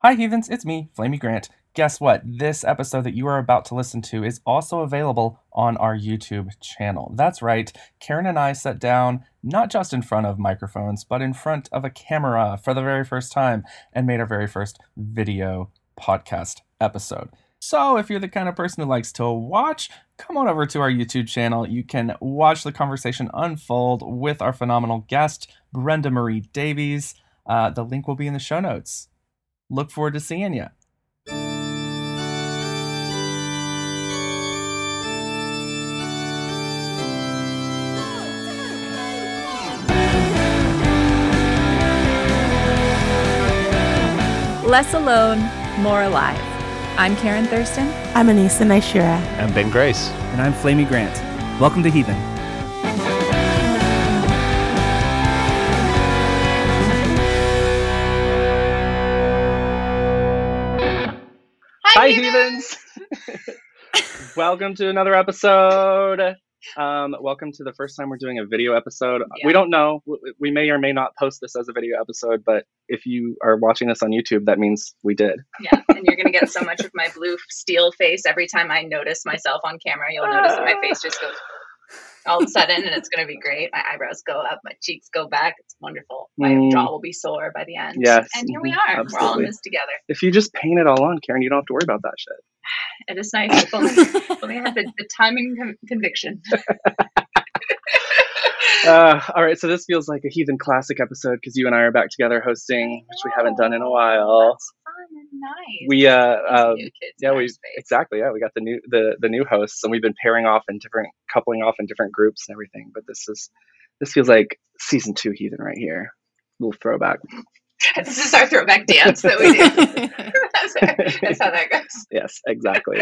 Hi, heathens, it's me, Flamy Grant. Guess what? This episode that you are about to listen to is also available on our YouTube channel. That's right, Karen and I sat down not just in front of microphones, but in front of a camera for the very first time and made our very first video podcast episode. So, if you're the kind of person who likes to watch, come on over to our YouTube channel. You can watch the conversation unfold with our phenomenal guest, Brenda Marie Davies. Uh, the link will be in the show notes. Look forward to seeing you. Less alone, more alive. I'm Karen Thurston. I'm Anissa Naishira. I'm Ben Grace. And I'm Flamy Grant. Welcome to Heathen. Hi, heathens. welcome to another episode. Um, welcome to the first time we're doing a video episode. Yeah. We don't know. We may or may not post this as a video episode, but if you are watching this on YouTube, that means we did. Yeah, and you're gonna get so much of my blue steel face every time I notice myself on camera. You'll notice that my face just goes all of a sudden, and it's gonna be great. My eyebrows go up, my cheeks go back. It's wonderful. My Mm. jaw will be sore by the end. Yes, and here we mhm, are. We're all in this together. If you just paint it all on, Karen, you don't have to worry about that shit. It is nice. If only, if only had the, the timing con- conviction. Uh, all right, so this feels like a heathen classic episode because you and I are back together hosting, which we haven't done in a while. That's fun and nice. We uh, um, kids yeah, we space. exactly yeah we got the new the the new hosts and we've been pairing off in different coupling off in different groups and everything. But this is this feels like season two heathen right here. little throwback. This is our throwback dance that we do. that's, our- that's how that goes. Yes, exactly.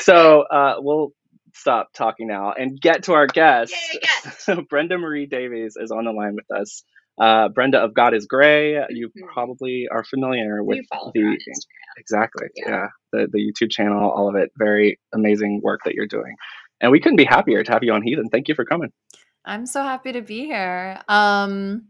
so uh, we'll stop talking now and get to our guest. Yay, guest. So Brenda Marie Davies is on the line with us. Uh, Brenda of God is Gray. You Mhm. probably are familiar with the her on Instagram. exactly Yeah. yeah. the the YouTube channel, all of it. Very amazing work that you're doing, and we couldn't be happier to have you on Heathen. Thank you for coming. I'm so happy to be here. Um,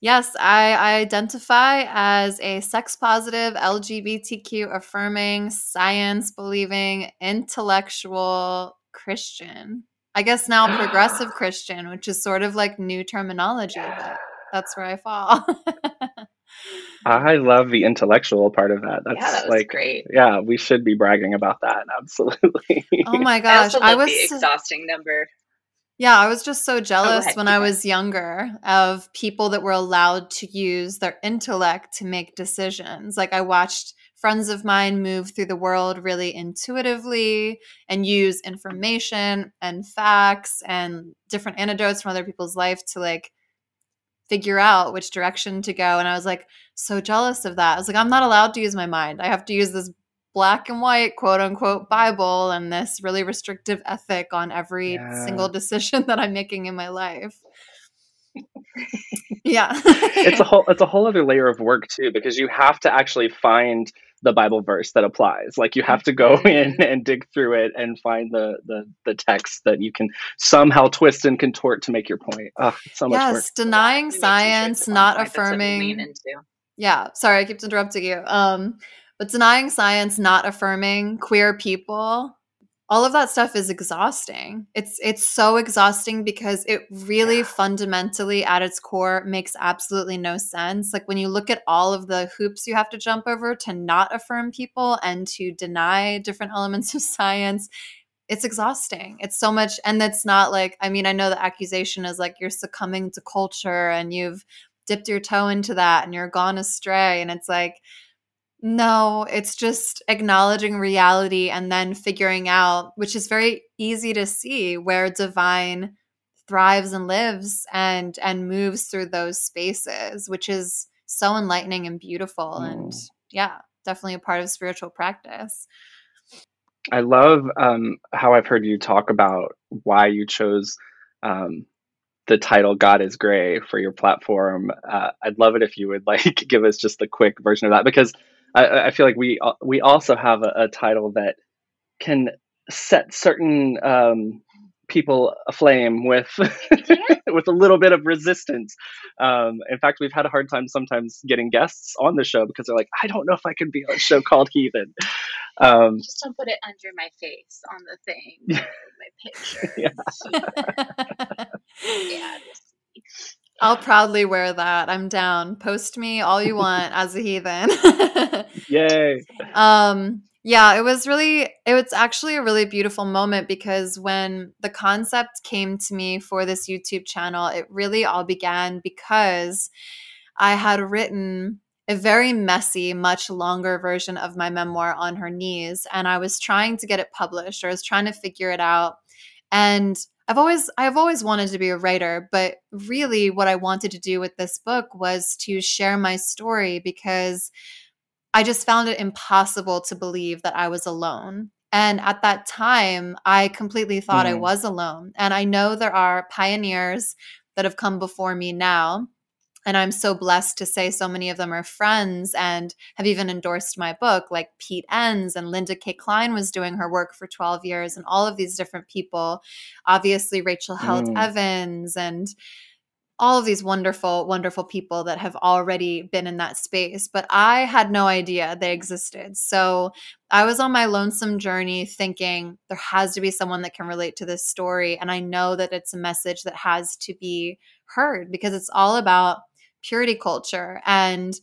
yes, I identify as a sex positive, LGBTQ affirming, science believing, intellectual Christian. I guess now progressive Christian, which is sort of like new terminology, but that's where I fall. I love the intellectual part of that. That's yeah, that was like great. yeah, we should be bragging about that. Absolutely. oh my I gosh, also I, was the exhausting number. Yeah, I was just so oh, jealous ahead, when I going. was younger of people that were allowed to use their intellect to make decisions. Like I watched friends of mine move through the world really intuitively and use information and facts and different anecdotes from other people's life to like figure out which direction to go. And I was like so jealous of that. I was like, I'm not allowed to use my mind. I have to use this black and white quote unquote Bible and this really restrictive ethic on every Yeah. single decision that I'm making in my life. yeah. it's a whole it's a whole other layer of work too because you have to actually find the Bible verse that applies. Like you have to go in and dig through it and find the the the text that you can somehow twist and contort to make your point. Oh, it's so much work. yes, denying You made science, t-shirts at one not point lean affirming into. yeah sorry i keep interrupting you um but denying science not affirming queer people all of that stuff is exhausting. It's it's so exhausting because it really Yeah. fundamentally at its core makes absolutely no sense. Like when you look at all of the hoops you have to jump over to not affirm people and to deny different elements of science it's exhausting. It's so much and it's not like i mean i know the accusation is like you're succumbing to culture and you've dipped your toe into that and you're gone astray. And it's like no it's just acknowledging reality and then figuring out which is very easy to see where divine thrives and lives and and moves through those spaces which is so enlightening and beautiful and Mm. yeah definitely a part of spiritual practice I love um, how I've heard you talk about why you chose um, the title "God is Gray" for your platform. Uh, I'd love it if you would like give us just the quick version of that because I, I feel like we we also have a, a title that can set certain um, people aflame with with a little bit of resistance. Um, in fact, we've had a hard time sometimes getting guests on the show because they're like, I don't know if I can be on a show called Heathen. Um, Just don't put it under my face on the thing, my picture. Yeah. yeah. I'll proudly wear that. I'm down. Post me all you want as a heathen. Yay! um yeah it was really it was actually a really beautiful moment because when the concept came to me for this youtube channel it really all began because i had written a very messy much longer version of my memoir on her knees and i was trying to get it published or i was trying to figure it out and i've always i've always wanted to be a writer but really what i wanted to do with this book was to share my story because I just found it impossible to believe that I was alone. And at that time, I completely thought I Mm. was alone. And I know there are pioneers that have come before me now. And I'm so blessed to say so many of them are friends and have even endorsed my book, like Pete Enns and Linda Kay Klein was doing her work for 12 years, and all of these different people. Obviously, Rachel Held Mm. Evans and all of these wonderful, wonderful people that have already been in that space, but I had no idea they existed. So I was on my lonesome journey thinking there has to be someone that can relate to this story. And I know that it's a message that has to be heard because it's all about purity culture. And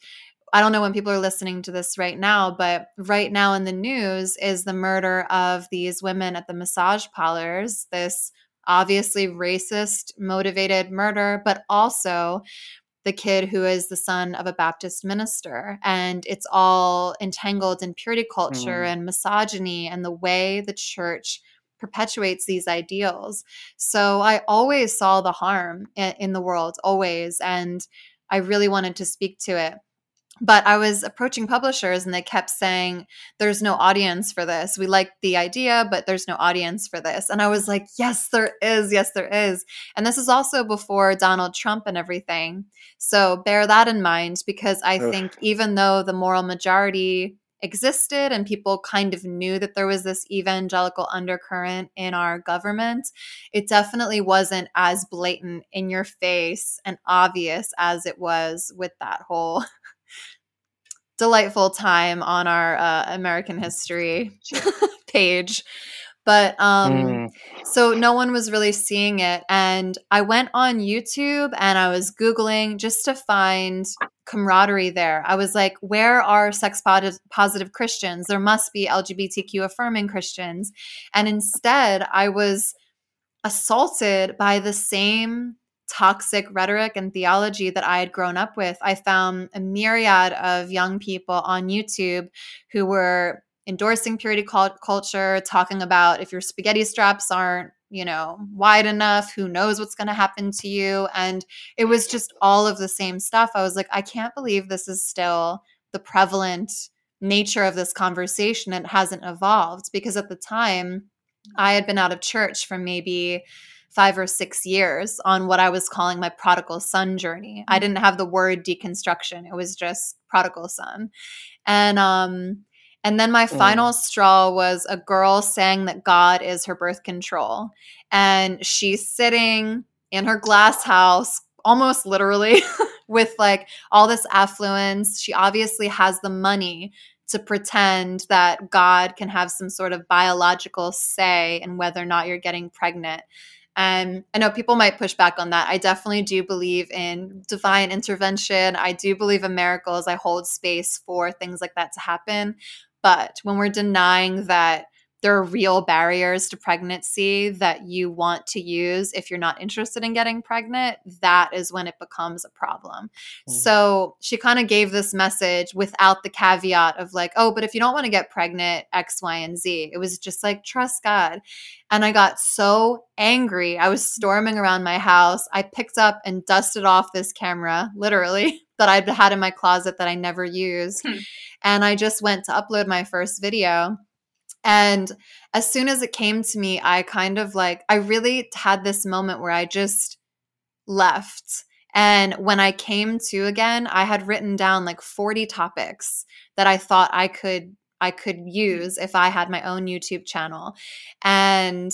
I don't know when people are listening to this right now, but right now in the news is the murder of these women at the massage parlors, this obviously racist motivated murder, but also the kid who is the son of a Baptist minister. And it's all entangled in purity culture Mm. and misogyny and the way the church perpetuates these ideals. So I always saw the harm i- in the world, always. And I really wanted to speak to it but I was approaching publishers and they kept saying, There's no audience for this. We like the idea, but there's no audience for this. And I was like, Yes, there is. Yes, there is. And this is also before Donald Trump and everything. So bear that in mind because I Oof. think even though the moral majority existed and people kind of knew that there was this evangelical undercurrent in our government, it definitely wasn't as blatant in your face and obvious as it was with that whole delightful time on our uh, American history page. But um, Mm. so no one was really seeing it. And I went on YouTube and I was Googling just to find camaraderie there. I was like, where are sex positive Christians? There must be LGBTQ affirming Christians. And instead, I was assaulted by the same toxic rhetoric and theology that I had grown up with. I found a myriad of young people on YouTube who were endorsing purity culture, talking about if your spaghetti straps aren't, you know, wide enough, who knows what's going to happen to you. And it was just all of the same stuff. I was like, I can't believe this is still the prevalent nature of this conversation. It hasn't evolved because at the time, I had been out of church for maybe five or six years on what I was calling my prodigal son journey. I didn't have the word deconstruction. It was just prodigal son. And um and then my Mm. final straw was a girl saying that God is her birth control. And she's sitting in her glass house, almost literally, with like all this affluence. She obviously has the money to pretend that God can have some sort of biological say in whether or not you're getting pregnant. And I know people might push back on that. I definitely do believe in divine intervention. I do believe in miracles. I hold space for things like that to happen. But when we're denying that there are real barriers to pregnancy that you want to use if you're not interested in getting pregnant, that is when it becomes a problem. Mm. So she kind of gave this message without the caveat of like, oh, but if you don't want to get pregnant, X, Y, and Z. It was just like, trust God. And I got so angry. I was storming around my house. I picked up and dusted off this camera, literally, that I'd had in my closet that I never used. Hmm. And I just went to upload my first video. And as soon as it came to me, I kind of like, I really had this moment where I just left. And when I came to again, I had written down like 40 topics that I thought I could I could use if I had my own YouTube channel. And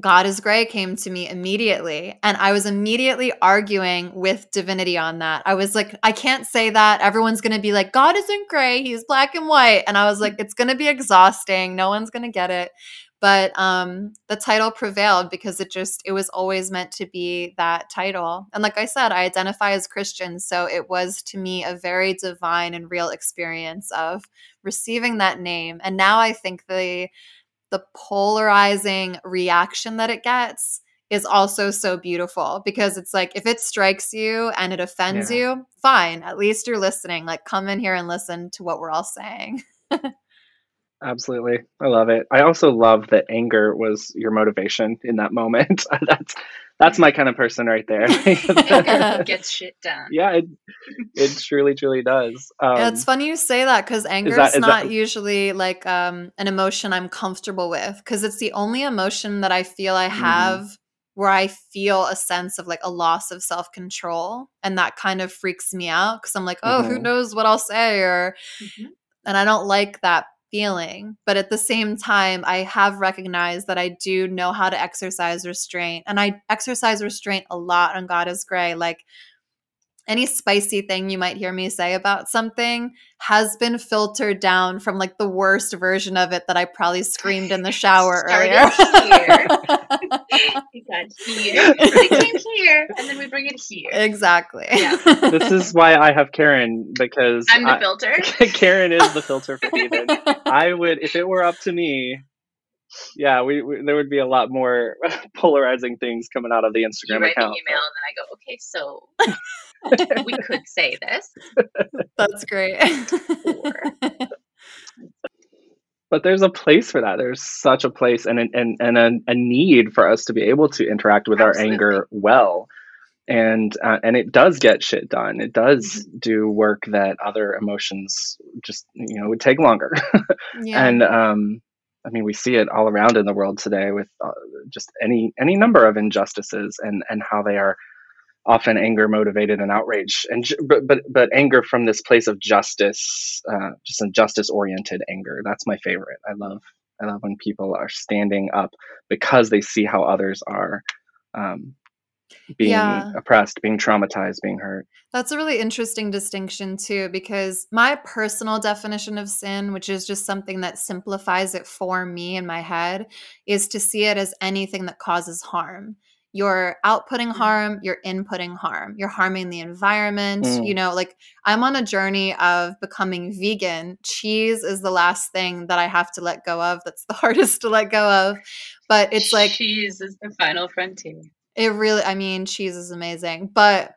God is Gray came to me immediately. And I was immediately arguing with divinity on that. I was like, I can't say that. Everyone's going to be like, God isn't gray. He's black and white. And I was like, it's going to be exhausting. No one's going to get it. But um, the title prevailed because it just, it was always meant to be that title. And like I said, I identify as Christian. So it was to me a very divine and real experience of receiving that name. And now I think the, the polarizing reaction that it gets is also so beautiful because it's like if it strikes you and it offends yeah. you, fine. At least you're listening. Like come in here and listen to what we're all saying. Absolutely. I love it. I also love that anger was your motivation in that moment. that's that's my kind of person right there. gets shit done. Yeah, it, it truly, truly does. Um, yeah, it's funny you say that because anger is, that, is not that, usually like um, an emotion I'm comfortable with because it's the only emotion that I feel I mm-hmm. have mm. where I feel a sense of like a loss of self control, and that kind of freaks me out because I'm like, oh, mm-hmm. who knows what I'll say, or mm-hmm. and I don't like that feeling. But at the same time, I have recognized that I do know how to exercise restraint. And I exercise restraint a lot on God is Gray. Like any spicy thing you might hear me say about something has been filtered down from like the worst version of it that I probably screamed in the shower earlier. here. it got here. It came here, and then we bring it here. Exactly. Yeah. this is why I have Karen because I'm the I, filter. Karen is the filter for Heathen. I would, if it were up to me, yeah, we, we, there would be a lot more polarizing things coming out of the Instagram you write account. email, and then I go, okay, so we could say this. That's great. but there's a place for that. There's such a place and and and a, a need for us to be able to interact with Absolutely. our anger well. And uh, and it does get shit done. It does mm-hmm. do work that other emotions just you know would take longer. yeah. And um, I mean, we see it all around in the world today with uh, just any any number of injustices and and how they are often anger motivated and outrage and but but but anger from this place of justice uh, just a justice oriented anger. That's my favorite. I love i love when people are standing up because they see how others are um, being yeah. oppressed being traumatized being hurt. That's a really interesting distinction too because my personal definition of sin which is just something that simplifies it for me in my head is to see it as anything that causes harm you're outputting mm-hmm. harm, you're inputting harm, you're harming the environment. Mm. You know, like I'm on a journey of becoming vegan. Cheese is the last thing that I have to let go of. That's the hardest to let go of. But it's like cheese is the final frontier. It really, I mean, cheese is amazing. But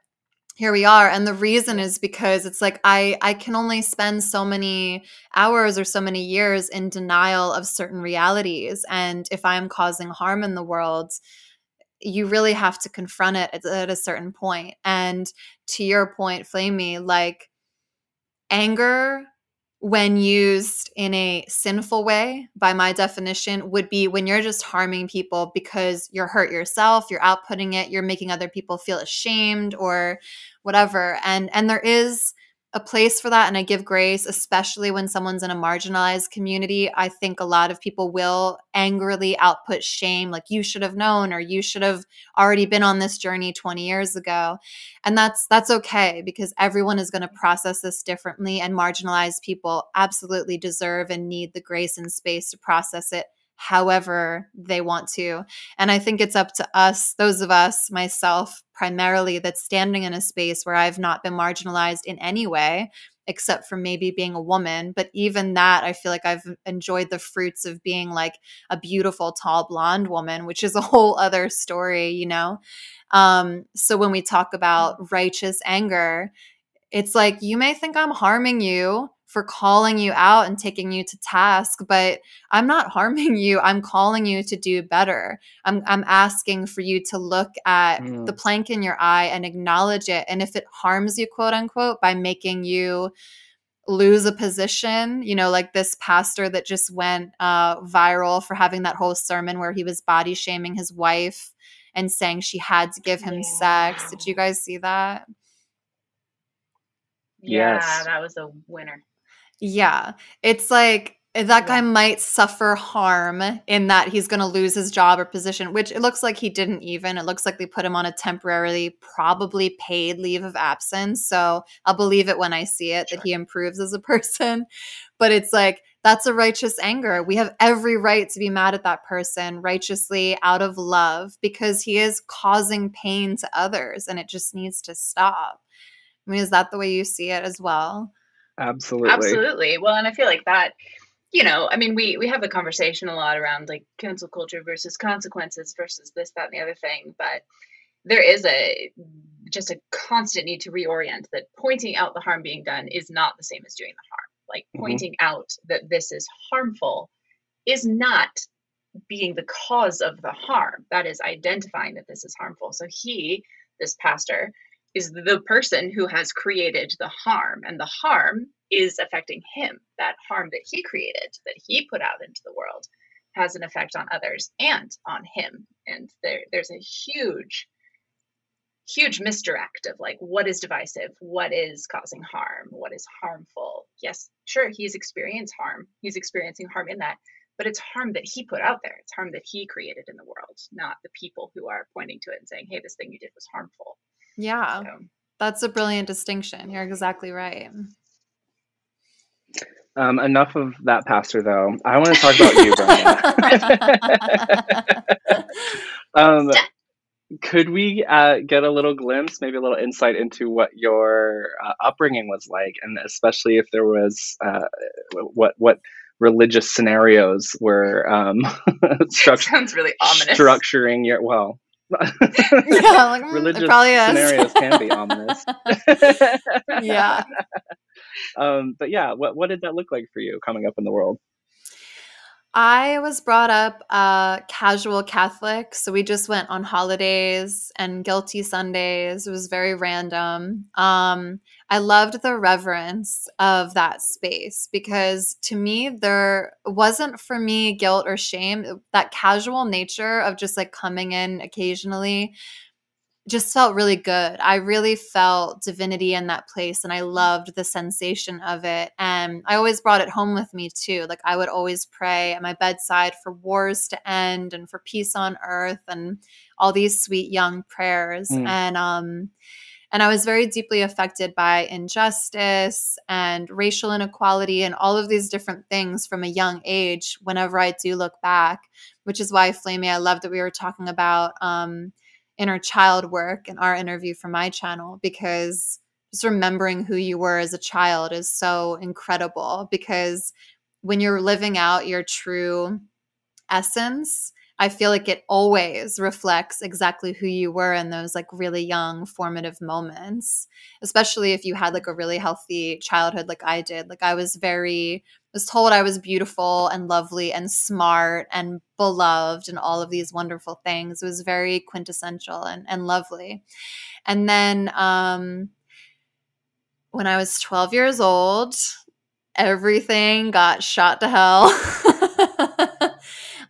here we are and the reason is because it's like i i can only spend so many hours or so many years in denial of certain realities and if i'm causing harm in the world you really have to confront it at, at a certain point. And to your point, Flamy, like anger when used in a sinful way, by my definition, would be when you're just harming people because you're hurt yourself, you're outputting it, you're making other people feel ashamed or whatever. And and there is a place for that and I give grace, especially when someone's in a marginalized community. I think a lot of people will angrily output shame, like you should have known or you should have already been on this journey 20 years ago. And that's that's okay because everyone is going to process this differently and marginalized people absolutely deserve and need the grace and space to process it however they want to. And I think it's up to us, those of us, myself primarily, that's standing in a space where I've not been marginalized in any way, except for maybe being a woman. But even that, I feel like I've enjoyed the fruits of being like a beautiful, tall, blonde woman, which is a whole other story, you know? Um, so when we talk about righteous anger, it's like you may think I'm harming you for calling you out and taking you to task, but I'm not harming you. I'm calling you to do better. I'm, I'm asking for you to look at mm. the plank in your eye and acknowledge it. And if it harms you, quote unquote, by making you lose a position, you know, like this pastor that just went uh, viral for having that whole sermon where he was body shaming his wife and saying she had to give him yeah. sex. Did you guys see that? Yeah, yes. that was a winner. Yeah. It's like eh, that guy might suffer harm in that he's going to lose his job or position, which it looks like he didn't even. It looks like they put him on a temporarily, probably paid leave of absence. So I'll believe it when I see it Sure. that he improves as a person. But it's like, that's a righteous anger. We have every right to be mad at that person righteously out of love because he is causing pain to others and it just needs to stop. I mean, is that the way you see it as well? Absolutely. Absolutely. Well, and I feel like that, you know, I mean, we we have the conversation a lot around like cancel culture versus consequences versus this, that, and the other thing, but there is a just a constant need to reorient that pointing out the harm being done is not the same as doing the harm. Like Mhm. pointing out that this is harmful is not being the cause of the harm. That is identifying that this is harmful. So he, this pastor, is the person who has created the harm, and the harm is affecting him. That harm that he created, that he put out into the world, has an effect on others and on him. And there, there's a huge, huge misdirect of like what is divisive, what is causing harm, what is harmful. Yes, sure, he's experienced harm. He's experiencing harm in that, but it's harm that he put out there. It's harm that he created in the world, not the people who are pointing to it and saying, "Hey, this thing you did was harmful." Yeah. So, That's a brilliant distinction. You're exactly right. Um, enough of that pastor, though. I want to talk about you, Brenda. um, could we uh, get a little glimpse, maybe a little insight into what your uh, upbringing was like, and especially if there was uh, what what religious scenarios were um, struct- sounds really ominous. structuring your well. Yeah, like, mm, religious scenarios can be ominous. yeah. Um, but yeah, what what did that look like for you coming up in the world? I was brought up uh, casual Catholic, so we just went on holidays and guilty Sundays. It was very random. Um, I loved the reverence of that space because to me, there wasn't for me guilt or shame. That casual nature of just like coming in occasionally just felt really good. I really felt divinity in that place and I loved the sensation of it. And I always brought it home with me too. Like I would always pray at my bedside for wars to end and for peace on earth and all these sweet young prayers. Mm. And um and I was very deeply affected by injustice and racial inequality and all of these different things from a young age whenever I do look back, which is why Flamy, I love that we were talking about um inner child work in our interview for my channel because just remembering who you were as a child is so incredible because when you're living out your true essence i feel like it always reflects exactly who you were in those like really young formative moments especially if you had like a really healthy childhood like i did like i was very was told I was beautiful and lovely and smart and beloved and all of these wonderful things. It was very quintessential and, and lovely. And then um, when I was 12 years old, everything got shot to hell.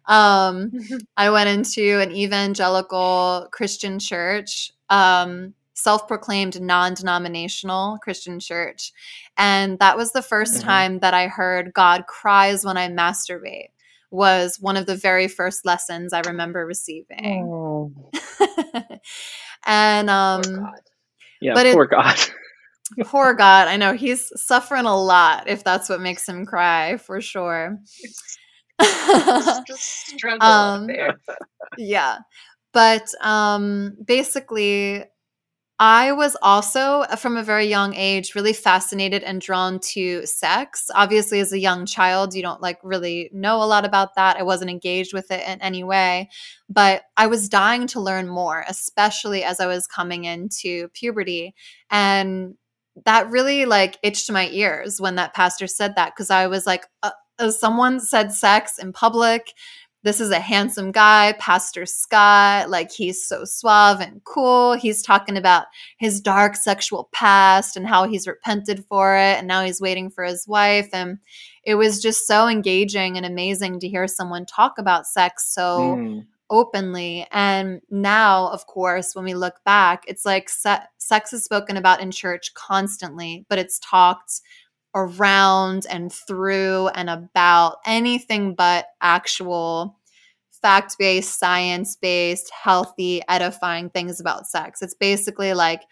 um, I went into an evangelical Christian church. Um, self-proclaimed non-denominational Christian church. And that was the 1st Mhm. time that I heard God cries when I masturbate was one of the very first lessons I remember receiving. Oh. and um Poor Yeah, But it- poor God. poor God, I know he's suffering a lot if that's what makes him cry for sure. Just, just struggle Um, there. yeah but um basically i was also uh, from a very young age really fascinated and drawn to sex obviously as a young child you don't like really know a lot about that i wasn't engaged with it in any way but i was dying to learn more especially as i was coming into puberty and that really like itched my ears when that pastor said that because i was like uh, someone said sex in public this is a handsome guy, Pastor Scott. Like, he's so suave and cool. He's talking about his dark sexual past and how he's repented for it. And now he's waiting for his wife. And it was just so engaging and amazing to hear someone talk about sex so Mm. openly. And now, of course, when we look back, it's like se- sex is spoken about in church constantly, but it's talked around and through and about anything but actual fact based, science based, healthy, edifying things about sex. It's basically like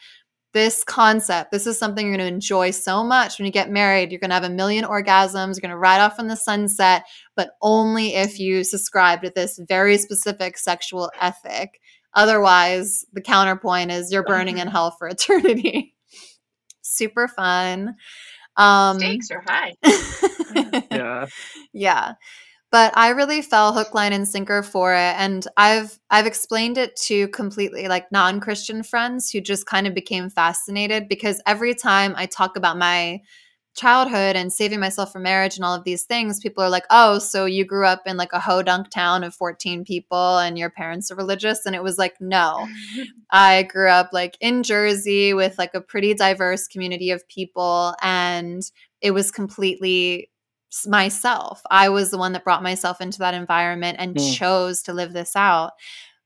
this concept. This is something you're going to enjoy so much when you get married. You're going to have a million orgasms. You're going to ride off in the sunset, but only if you subscribe to this very specific sexual ethic. Otherwise, the counterpoint is you're burning mm-hmm. in hell for eternity. Super fun. Um, Stakes are high. yeah. Yeah but I really fell hook, line, and sinker for it. And I've I've explained it to completely like non-Christian friends who just kind of became fascinated because every time I talk about my childhood and saving myself from marriage and all of these things, people are like, "Oh, so you grew up in like a hodunk town of 14 people and your parents are religious?" And it was like, "No. I grew up like in Jersey with like a pretty diverse community of people and it was completely myself. I was the one that brought myself into that environment and mm. chose to live this out.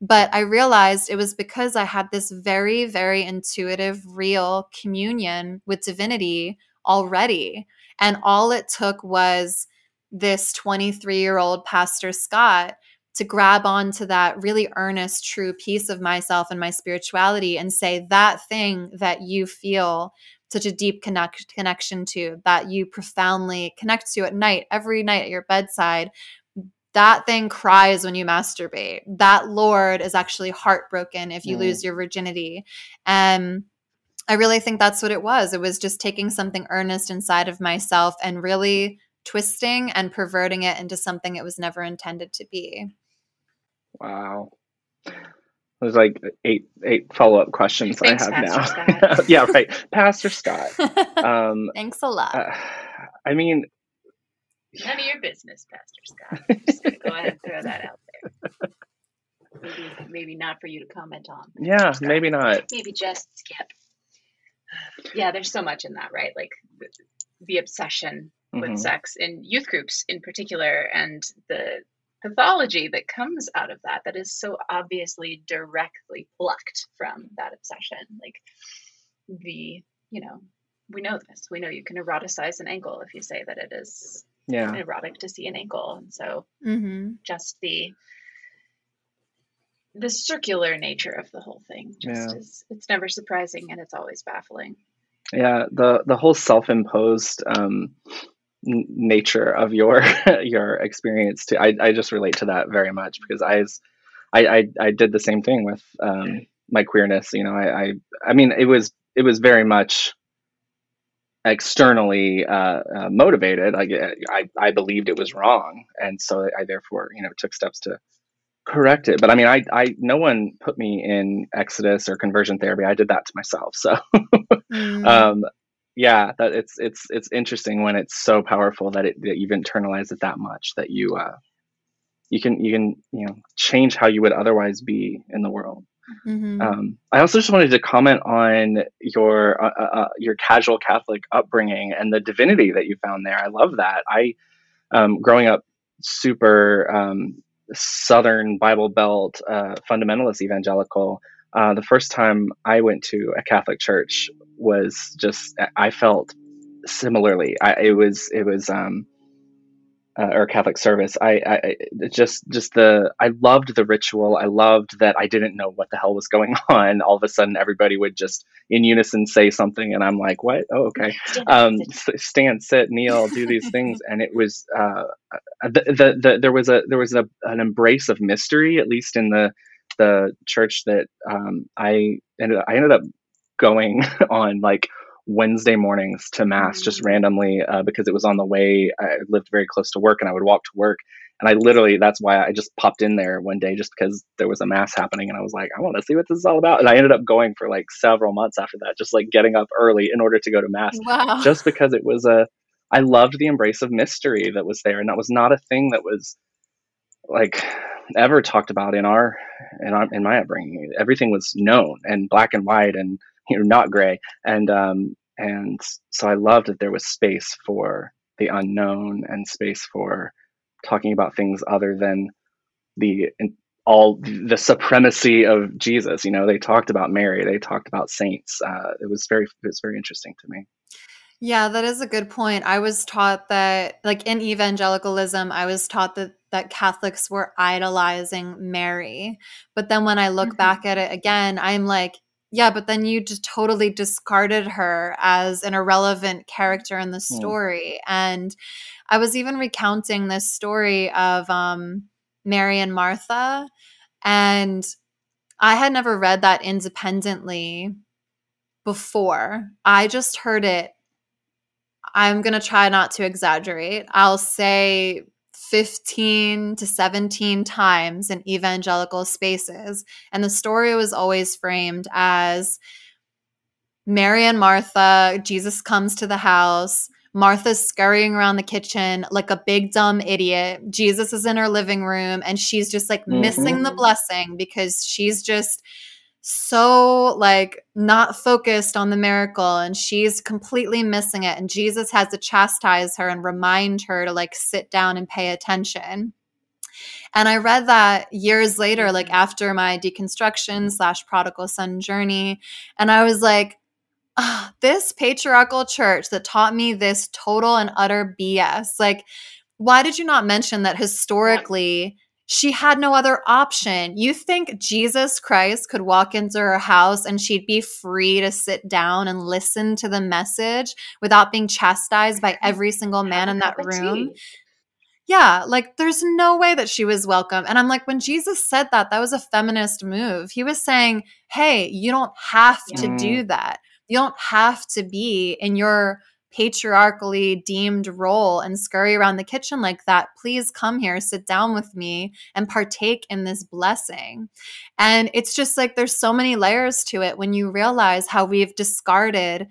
But I realized it was because I had this very, very intuitive, real communion with divinity already. And all it took was this 23 year old Pastor Scott to grab onto that really earnest, true piece of myself and my spirituality and say, that thing that you feel such a deep connect connection to that you profoundly connect to at night every night at your bedside that thing cries when you masturbate that lord is actually heartbroken if you mm. lose your virginity and i really think that's what it was it was just taking something earnest inside of myself and really twisting and perverting it into something it was never intended to be wow there's like eight eight follow up questions Thanks, I have Pastor now. yeah, right, Pastor Scott. Um, Thanks a lot. Uh, I mean, none of your business, Pastor Scott. Just go ahead and throw that out there. Maybe, maybe not for you to comment on. Yeah, maybe not. Maybe just skip. Yeah, there's so much in that, right? Like the, the obsession with mm-hmm. sex in youth groups in particular, and the pathology that comes out of that that is so obviously directly plucked from that obsession like the you know we know this we know you can eroticize an ankle if you say that it is yeah erotic to see an ankle and so mm-hmm. just the the circular nature of the whole thing just yeah. is it's never surprising and it's always baffling yeah the the whole self-imposed um nature of your your experience too. I, I just relate to that very much because I, I I I did the same thing with um, my queerness. You know, I, I I mean it was it was very much externally uh, uh, motivated. Like I I believed it was wrong, and so I therefore you know took steps to correct it. But I mean, I I no one put me in Exodus or conversion therapy. I did that to myself. So. mm. um, yeah that it's it's it's interesting when it's so powerful that it that you've internalized it that much that you uh you can you can you know change how you would otherwise be in the world mm-hmm. um, i also just wanted to comment on your uh, uh, uh, your casual catholic upbringing and the divinity that you found there i love that i um, growing up super um, southern bible belt uh, fundamentalist evangelical uh, the first time i went to a catholic church was just I felt similarly. I, it was it was um uh, or Catholic service. I, I just just the I loved the ritual. I loved that I didn't know what the hell was going on. All of a sudden, everybody would just in unison say something, and I'm like, "What? Oh, okay." Um, stand, sit, kneel, do these things, and it was uh, the, the, the there was a there was a, an embrace of mystery, at least in the the church that um, I ended I ended up going on like Wednesday mornings to mass just mm. randomly uh, because it was on the way. I lived very close to work and I would walk to work. And I literally, that's why I just popped in there one day just because there was a mass happening. And I was like, I want to see what this is all about. And I ended up going for like several months after that, just like getting up early in order to go to mass. Wow. Just because it was a, I loved the embrace of mystery that was there. And that was not a thing that was like ever talked about in our, in our, in my upbringing. Everything was known and black and white and you know not gray and um and so i loved that there was space for the unknown and space for talking about things other than the all the supremacy of jesus you know they talked about mary they talked about saints uh, it was very it was very interesting to me Yeah, that is a good point. I was taught that, like in evangelicalism, I was taught that that Catholics were idolizing Mary. But then when I look Mhm. back at it again, I'm like, yeah, but then you just totally discarded her as an irrelevant character in the Hmm. story. And I was even recounting this story of um, Mary and Martha, and I had never read that independently before. I just heard it I'm going to try not to exaggerate. I'll say 15 to 17 times in evangelical spaces. And the story was always framed as Mary and Martha, Jesus comes to the house. Martha's scurrying around the kitchen like a big dumb idiot. Jesus is in her living room and she's just like missing the Mhm. blessing because she's just so like not focused on the miracle and she's completely missing it and Jesus has to chastise her and remind her to like sit down and pay attention. And I read that years later, like Mhm. after my deconstruction slash prodigal son journey. And I was like, ah, this patriarchal church that taught me this total and utter BS. Like, why did you not mention that historically she had no other option? You think Jesus Christ could walk into her house and she'd be free to sit down and listen to the message without being chastised by every single man in that room? Yeah, like there's no way that she was welcome. And I'm like, when Jesus said that, that was a feminist move. He was saying, hey, you don't have to do that. You don't have to be in your patriarchally deemed role and scurry around the kitchen like that. Please come here, sit down with me, and partake in this blessing. And it's just like there's so many layers to it when you realize how we've discarded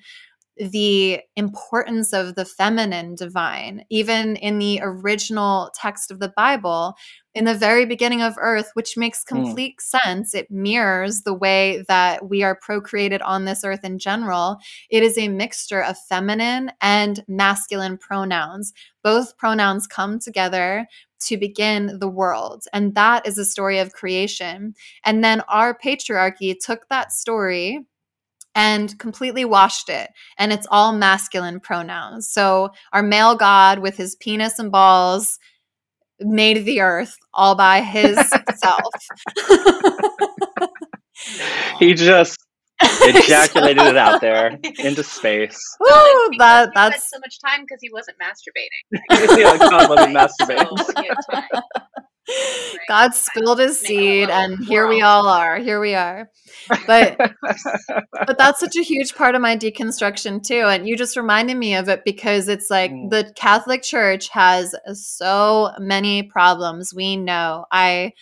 the importance of the feminine divine, even in the original text of the Bible, in the very beginning of earth, which makes Hmm. complete sense. It mirrors the way that we are procreated on this earth in general. It is a mixture of feminine and masculine pronouns. Both pronouns come together to begin the world. And that is a story of creation. And then our patriarchy took that story and completely washed it. And it's all masculine pronouns. So our male god with his penis and balls made the earth all by himself. He just ejaculated it out there into space. Woo, Because that, he that's so much time because he wasn't masturbating. Yeah, like, God, let me masturbate. So, he had time. God spilled his seed and here we all are. Here we are. But but that's such a huge part of my deconstruction too and you just reminded me of it because it's like Mm. the catholic church has so many problems we know i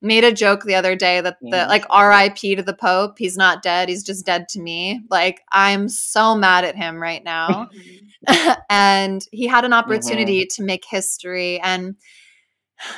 made a joke the other day that the Mhm. like rip to the pope he's not dead he's just dead to me like i'm so mad at him right now and he had an opportunity to make history and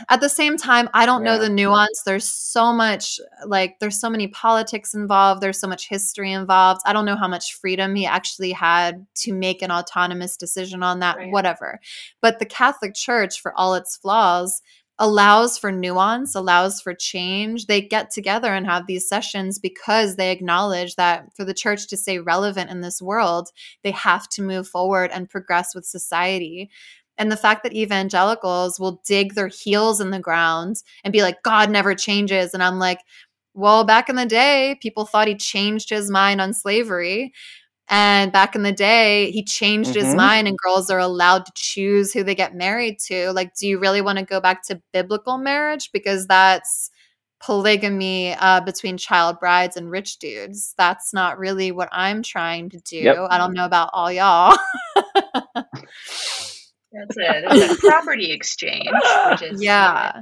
at the same time i don't know the nuance. There's so much like there's so many politics involved. There's so much history involved. I don't know how much freedom he actually had to make an autonomous decision on that Right. whatever. But the catholic church for all its flaws allows for nuance allows for change. They get together and have these sessions because they acknowledge that for the church to stay relevant in this world they have to move forward and progress with society and the fact that evangelicals will dig their heels in the ground and be like, God never changes. And I'm like, well, back in the day, people thought he changed his mind on slavery. And back in the day, he changed his Mhm. mind, and girls are allowed to choose who they get married to. Like, do you really want to go back to biblical marriage? Because that's polygamy uh, between child brides and rich dudes. That's not really what I'm trying to do. Yep. I don't know about all y'all. That's it. It's a property exchange, which is yeah.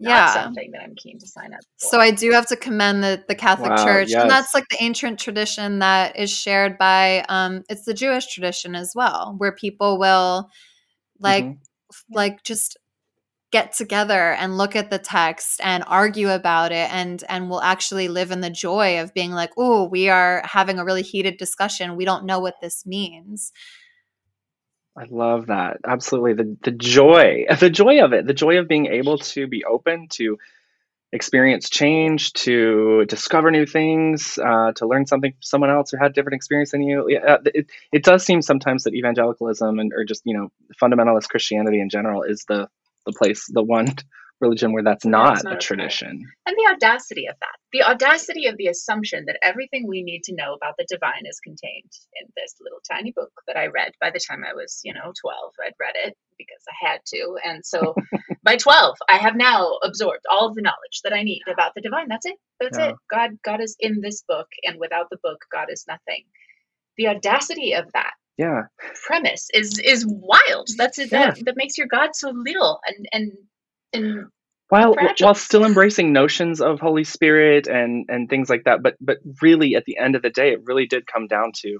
not Yeah. something that I'm keen to sign up for. So I do have to commend the, the Catholic Wow, Church, and that's like the ancient tradition that is shared by um, it's the Jewish tradition as well, where people will like Mhm. like just get together and look at the text and argue about it and and will actually live in the joy of being like oh we are having a really heated discussion we don't know what this means I love that. Absolutely. The the joy, the joy of it, the joy of being able to be open to experience change, to discover new things, uh, to learn something from someone else who had a different experience than you. Yeah, it, it does seem sometimes that evangelicalism and or just you know fundamentalist Christianity in general is the the place, the one religion where that's not, that's not a tradition. And the audacity of that, the audacity of the assumption that everything we need to know about the divine is contained in this little tiny book that I read by the time I was, you know, 12. I'd read it because I had to. And so by 12, I have now absorbed all of the knowledge that I need about the divine. That's it. That's yeah. it. God God is in this book and without the book God is nothing. The audacity of that yeah premise is is wild that's it yeah. that, that makes your god so little and and and while fragile. while still embracing notions of holy spirit and and things like that but but really at the end of the day it really did come down to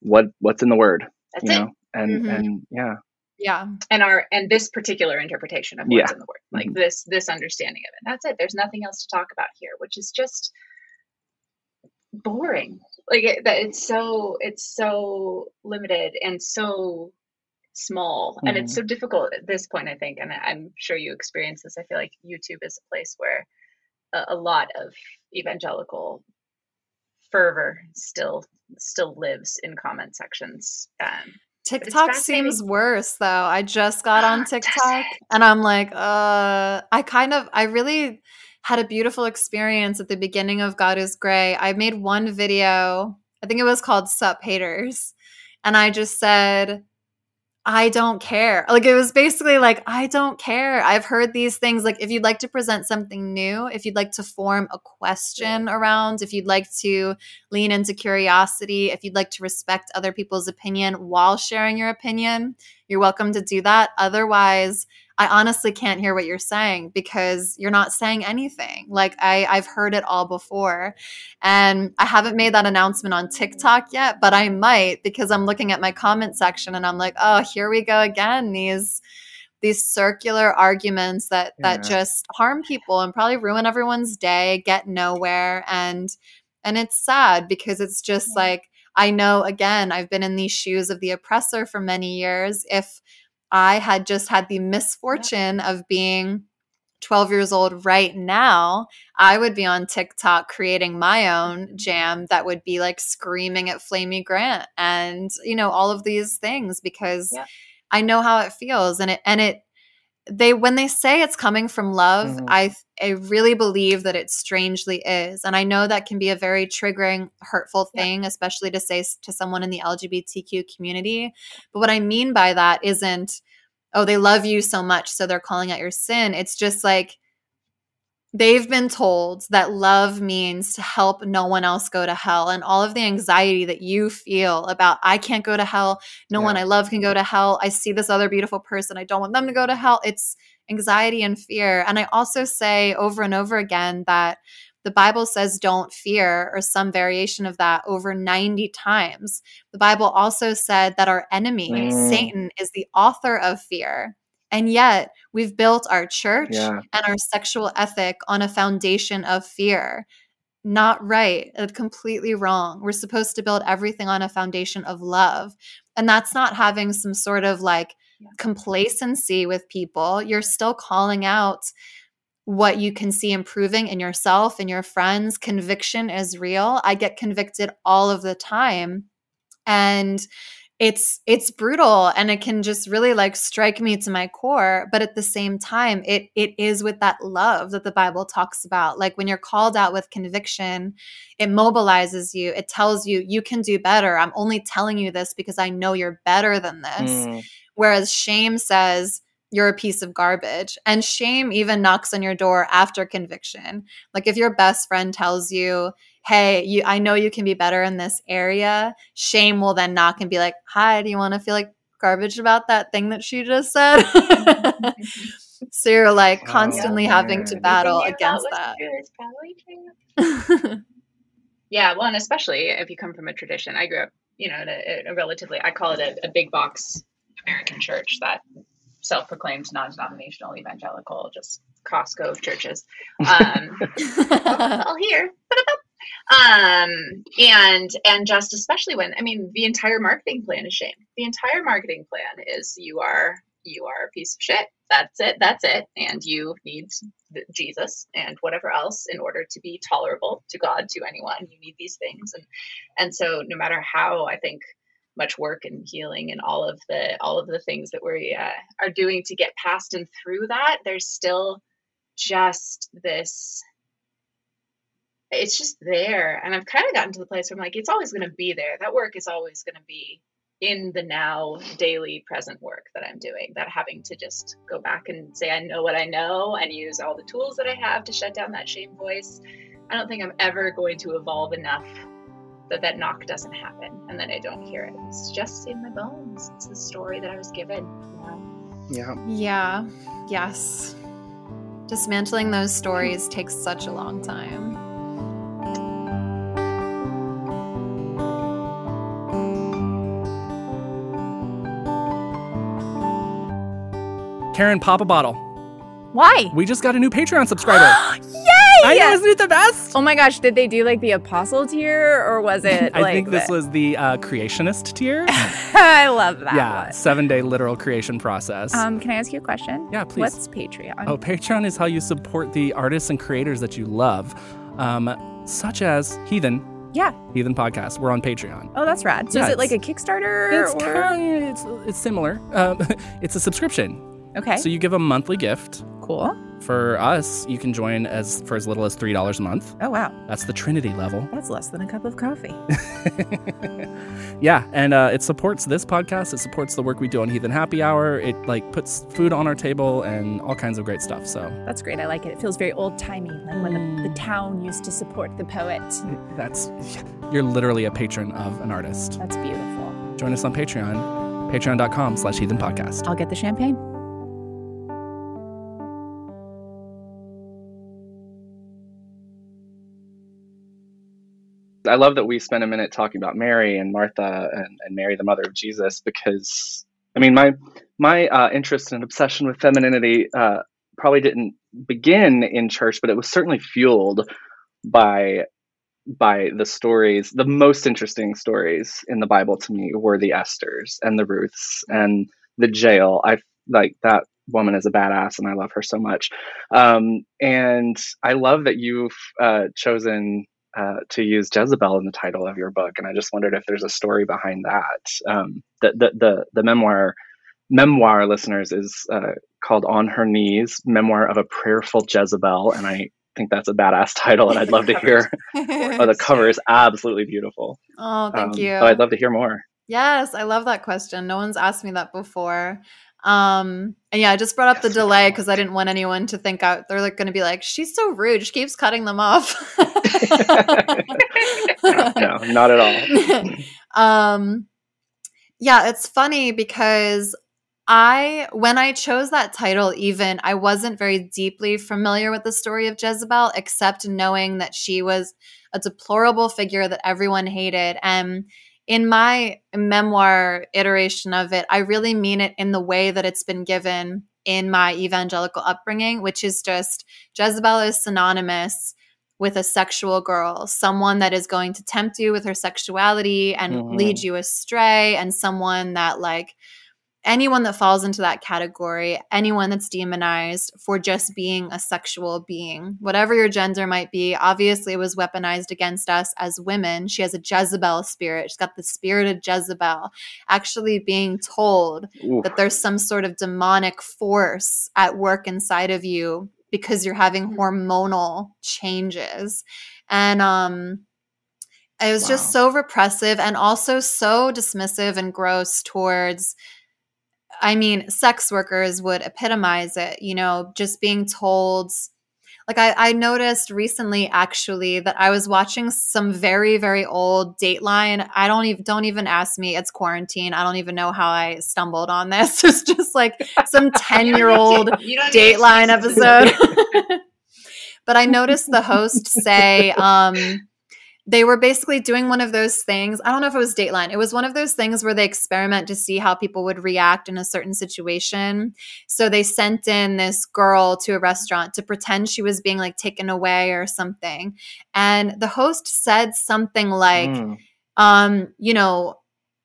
what what's in the word That's you it. know and mm-hmm. and yeah yeah and our and this particular interpretation of what's yeah. in the word like mm-hmm. this this understanding of it that's it there's nothing else to talk about here which is just boring like it, that it's so it's so limited and so small mm-hmm. and it's mm-hmm. so difficult at this point i think and i'm sure you experience this i feel like youtube is a place where a, a lot of evangelical fervor still still lives in comment sections um, TikTok seems worse though. I just got on TikTok and I'm like, uh I kind of I really had a beautiful experience at the beginning of God is Gray. I made one video, I think it was called Sup Haters. And I just said, I don't care. Like it was basically like, I don't care. I've heard these things. Like, if you'd like to present something new, if you'd like to form a question around, if you'd like to lean into curiosity, if you'd like to respect other people's opinion while sharing your opinion, you're welcome to do that. Otherwise, I honestly can't hear what you're saying because you're not saying anything. Like I, I've heard it all before. And I haven't made that announcement on TikTok yet, but I might because I'm looking at my comment section and I'm like, oh, here we go again. These these circular arguments that yeah. that just harm people and probably ruin everyone's day, get nowhere. And and it's sad because it's just yeah. like I know again, I've been in these shoes of the oppressor for many years. If I had just had the misfortune of being 12 years old right now, I would be on TikTok creating my own mm-hmm. jam that would be like screaming at Flamy Grant and, you know, all of these things because yeah. I know how it feels and it, and it, they when they say it's coming from love mm-hmm. i i really believe that it strangely is and i know that can be a very triggering hurtful thing yeah. especially to say to someone in the lgbtq community but what i mean by that isn't oh they love you so much so they're calling out your sin it's just like they've been told that love means to help no one else go to hell and all of the anxiety that you feel about i can't go to hell no yeah. one i love can go to hell i see this other beautiful person i don't want them to go to hell it's anxiety and fear and i also say over and over again that the bible says don't fear or some variation of that over 90 times the bible also said that our enemy mm. satan is the author of fear and yet, we've built our church yeah. and our sexual ethic on a foundation of fear. Not right, uh, completely wrong. We're supposed to build everything on a foundation of love. And that's not having some sort of like yeah. complacency with people. You're still calling out what you can see improving in yourself and your friends. Conviction is real. I get convicted all of the time. And it's it's brutal and it can just really like strike me to my core but at the same time it it is with that love that the bible talks about like when you're called out with conviction it mobilizes you it tells you you can do better i'm only telling you this because i know you're better than this mm. whereas shame says you're a piece of garbage. And shame even knocks on your door after conviction. Like if your best friend tells you, hey, you I know you can be better in this area, shame will then knock and be like, hi, do you want to feel like garbage about that thing that she just said? so you're like oh, constantly yeah, having to battle against that. yeah, well, and especially if you come from a tradition. I grew up, you know, in a, a relatively, I call it a, a big box American church that self-proclaimed non-denominational evangelical, just Costco of churches. Um, all here. Um, and and just especially when I mean the entire marketing plan is shame. The entire marketing plan is you are you are a piece of shit. That's it. That's it. And you need Jesus and whatever else in order to be tolerable to God, to anyone. You need these things. And and so no matter how I think much work and healing and all of the all of the things that we uh, are doing to get past and through that, there's still just this it's just there and i've kind of gotten to the place where i'm like it's always going to be there that work is always going to be in the now daily present work that I'm doing, that having to just go back and say, I know what I know and use all the tools that I have to shut down that shame voice. I don't think I'm ever going to evolve enough that that knock doesn't happen and that I don't hear it. It's just in my bones. It's the story that I was given. Yeah. Yeah. Yes. Dismantling those stories takes such a long time. Karen, pop a bottle. Why? We just got a new Patreon subscriber. Yay! I know, isn't it the best? Oh my gosh, did they do like the apostle tier or was it I like think this the- was the uh, creationist tier. I love that yeah, one. seven day literal creation process. Um, can I ask you a question? Yeah, please. What's Patreon? oh, Patreon is how you support the artists and creators that you love, um, such as Heathen, Yeah. Heathen Podcast. We're on Patreon. Oh, that's rad. So Yeah, is it like a Kickstarter? It's or... kind it's it's similar. Um, it's a subscription. Okay. So you give a monthly gift. cool. For us, you can join as for as little as three dollars a month. Oh wow, That's the Trinity level. that's less than a cup of coffee. yeah, and uh, it supports this podcast. It supports the work we do on Heathen Happy Hour. It like puts food on our table and all kinds of great stuff. So That's great. I like it. It feels very old timey, like when the, the town used to support the poet. that's you're literally a patron of an artist. That's beautiful. Join us on Patreon, patreon.com slash heathen podcast. I'll get the champagne. I love that we spent a minute talking about Mary and Martha and, and Mary, the mother of Jesus, because I mean, my my uh, interest and obsession with femininity uh, probably didn't begin in church, but it was certainly fueled by by the stories. The most interesting stories in the Bible to me were the Esther's and the Ruths and the Jael. I like that woman is a badass, and I love her so much. Um, and I love that you've uh, chosen uh, to use Jezebel in the title of your book, and I just wondered if there's a story behind that. Um, the, the the the memoir memoir listeners is uh, called On Her Knees: Memoir of a Prayerful Jezebel, and I think that's a badass title, and I'd love to hear. oh, the cover is absolutely beautiful. Oh, thank Um, you. So I'd love to hear more. Yes, I love that question. No one's asked me that before. Um, and yeah, I just brought up the delay because I didn't want anyone to think out they're like going to be like, she's so rude. She keeps cutting them off. no, not at all. um, yeah, it's funny because I, when I chose that title, even I wasn't very deeply familiar with the story of Jezebel, except knowing that she was a deplorable figure that everyone hated. And in my memoir iteration of it, I really mean it in the way that it's been given in my evangelical upbringing, which is just Jezebel is synonymous with a sexual girl, someone that is going to tempt you with her sexuality and Mhm. lead you astray, and someone that, like, anyone that falls into that category, anyone that's demonized for just being a sexual being, whatever your gender might be, obviously it was weaponized against us as women. She has a Jezebel spirit. She's got the spirit of Jezebel, actually being told Oof. that there's some sort of demonic force at work inside of you because you're having hormonal changes. And um it was just so repressive and also so dismissive and gross towards I mean, sex workers would epitomize it, you know, just being told like I, I noticed recently actually that I was watching some very, very old Dateline. I don't even don't even ask me. It's quarantine. I don't even know how I stumbled on this. It's just like some 10 year old You don't need Dateline episode. but I noticed the host say um, they were basically doing one of those things. I don't know if it was Dateline. It was one of those things where they experiment to see how people would react in a certain situation. So they sent in this girl to a restaurant to pretend she was being like taken away or something. And the host said something like, Mm. um, you know,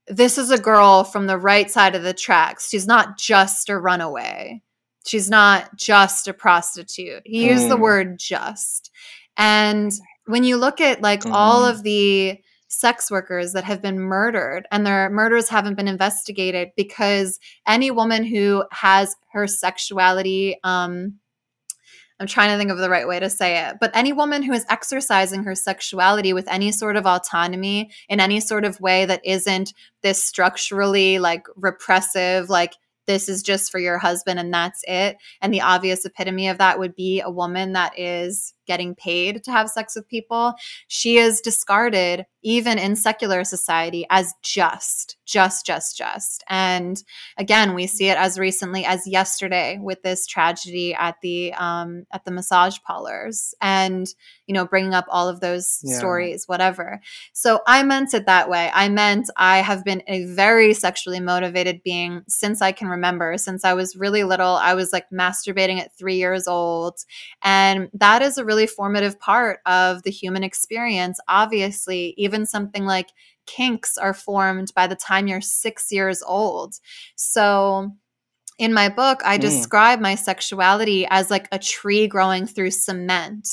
this is a girl from the right side of the tracks. She's not just a runaway. She's not just a prostitute. He used the Mm. word just. And when you look at like all Mhm. of the sex workers that have been murdered and their murders haven't been investigated because any woman who has her sexuality um I'm trying to think of the right way to say it, but any woman who is exercising her sexuality with any sort of autonomy in any sort of way that isn't this structurally like repressive, like this is just for your husband and that's it. And the obvious epitome of that would be a woman that is getting paid to have sex with people. She is discarded even in secular society as just, just, just, just. And again, we see it as recently as yesterday with this tragedy at the um, at the massage parlors, and you know, bringing up all of those Yeah. stories, whatever. So I meant it that way. I meant I have been a very sexually motivated being since I can remember. Since I was really little, I was like masturbating at three years old, and that is a really formative part of the human experience. Obviously, even something like kinks are formed by the time you're six years old. So, in my book, I Mm. describe my sexuality as like a tree growing through cement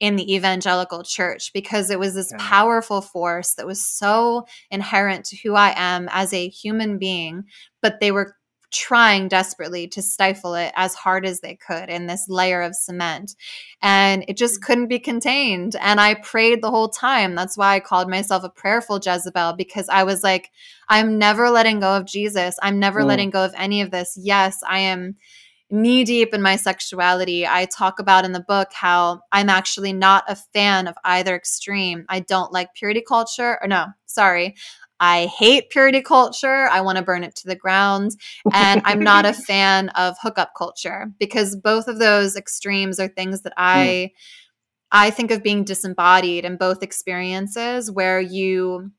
in the evangelical church because it was this Yeah. powerful force that was so inherent to who I am as a human being, but they were trying desperately to stifle it as hard as they could in this layer of cement. And it just couldn't be contained. And I prayed the whole time. That's why I called myself a prayerful Jezebel because I was like, I'm never letting go of Jesus. I'm never Mm. letting go of any of this. Yes, I am knee deep in my sexuality. I talk about in the book how I'm actually not a fan of either extreme. I don't like purity culture, or no, sorry. I hate purity culture. I want to burn it to the ground. And I'm not a fan of hookup culture because both of those extremes are things that I hmm. I think of being disembodied in both experiences where you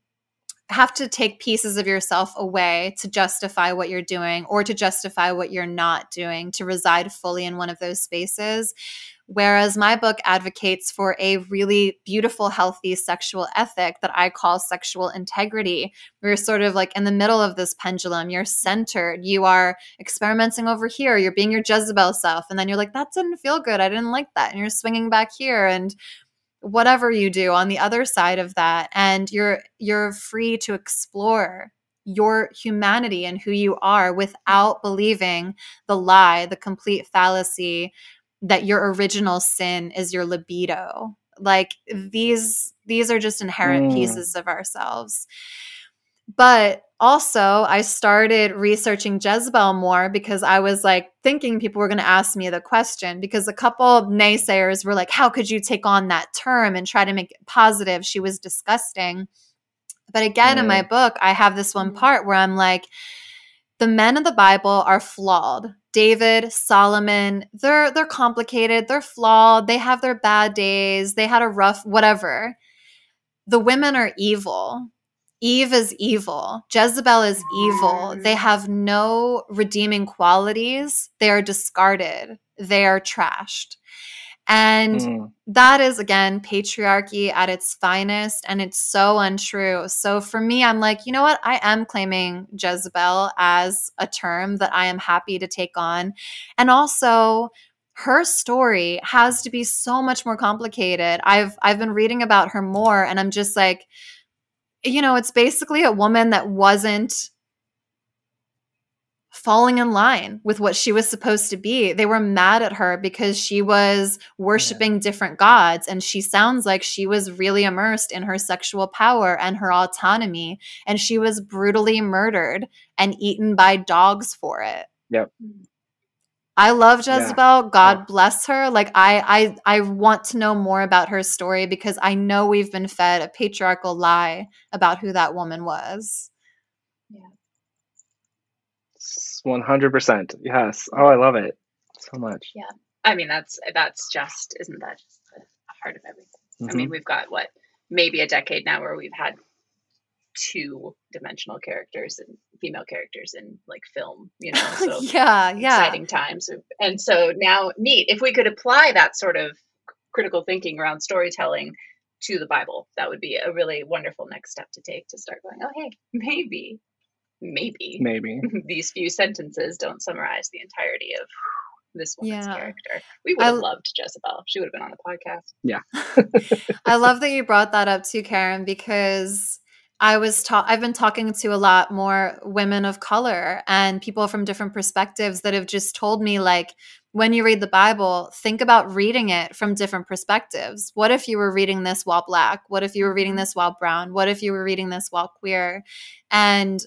have to take pieces of yourself away to justify what you're doing or to justify what you're not doing to reside fully in one of those spaces. Whereas my book advocates for a really beautiful, healthy sexual ethic that I call sexual integrity. We're sort of like in the middle of this pendulum. You're centered. You are experimenting over here. You're being your Jezebel self. And then you're like, that didn't feel good. I didn't like that. And you're swinging back here. And whatever you do on the other side of that and you're you're free to explore your humanity and who you are without believing the lie the complete fallacy that your original sin is your libido. Like these these are just inherent Mm. pieces of ourselves. But also i started researching jezebel more because i was like thinking people were going to ask me the question because a couple naysayers were like how could you take on that term and try to make it positive? She was disgusting. But again in my book i have this one part where i'm like the men of the bible are flawed david solomon they're they're complicated they're flawed they have their bad days they had a rough whatever the women are evil Eve is evil. Jezebel is evil. Mm. They have no redeeming qualities. They are discarded. They are trashed. And Mm. that is, again, patriarchy at its finest. And it's so untrue. So for me, I'm like, you know what? I am claiming Jezebel as a term that I am happy to take on. And also, her story has to be so much more complicated. I've I've been reading about her more and I'm just like you know, it's basically a woman that wasn't falling in line with what she was supposed to be. They were mad at her because she was worshiping different gods. And she sounds like she was really immersed in her sexual power and her autonomy. And she was brutally murdered and eaten by dogs for it. Yep. I love Yeah. Jezebel. God Yeah. bless her. Like I, I, I want to know more about her story because I know we've been fed a patriarchal lie about who that woman was. One hundred percent. Yes. Oh, I love it so much. Yeah. I mean, that's that's just isn't that just the heart of everything? I Mm-hmm. mean, we've got what maybe a decade now where we've had two dimensional characters and female characters in like film, you know. So yeah, yeah. exciting times. And so now, neat. If we could apply that sort of critical thinking around storytelling to the Bible, that would be a really wonderful next step to take to start going, oh, hey, maybe maybe Maybe. these few sentences don't summarize the entirety of this woman's Yeah. character. We would have l- loved Jezebel. She would have been on the podcast. Yeah. I love that you brought that up too, Karen, because I was ta- I've been talking to a lot more women of color and people from different perspectives that have just told me like when you read the Bible, think about reading it from different perspectives. What if you were reading this while black? What if you were reading this while brown? What if you were reading this while queer? And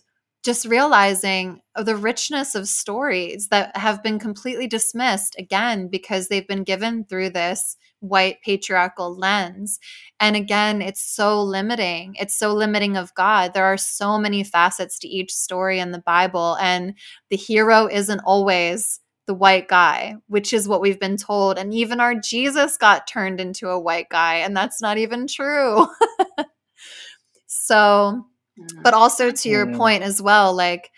just realizing the richness of stories that have been completely dismissed again because they've been given through this white patriarchal lens. And again, it's so limiting. It's so limiting of God. There are so many facets to each story in the Bible, and the hero isn't always the white guy, which is what we've been told. And even our Jesus got turned into a white guy, and that's not even true. so. But also to your Mm. point as well like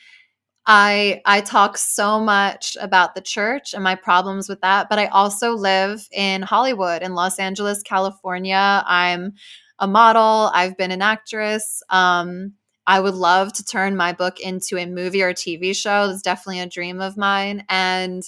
i i talk so much about the church and my problems with that but i also live in hollywood in los angeles california. I'm a model. I've been an actress. Um i would love to turn my book into a movie or tv show. That's definitely a dream of mine. And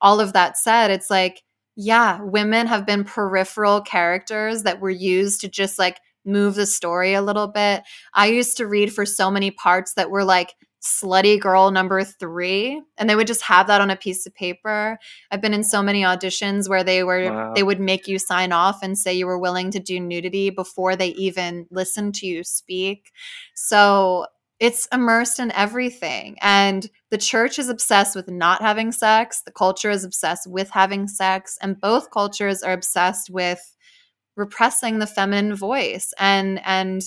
all of that said it's like yeah women have been peripheral characters that were used to just like move the story a little bit I used to read for so many parts that were like slutty girl number three, and they would just have that on a piece of paper. I've been in so many auditions where they were Wow. they would make you sign off and say you were willing to do nudity before they even listened to you speak. So it's immersed in everything. And the church is obsessed with not having sex. The culture is obsessed with having sex. And both cultures are obsessed with repressing the feminine voice and and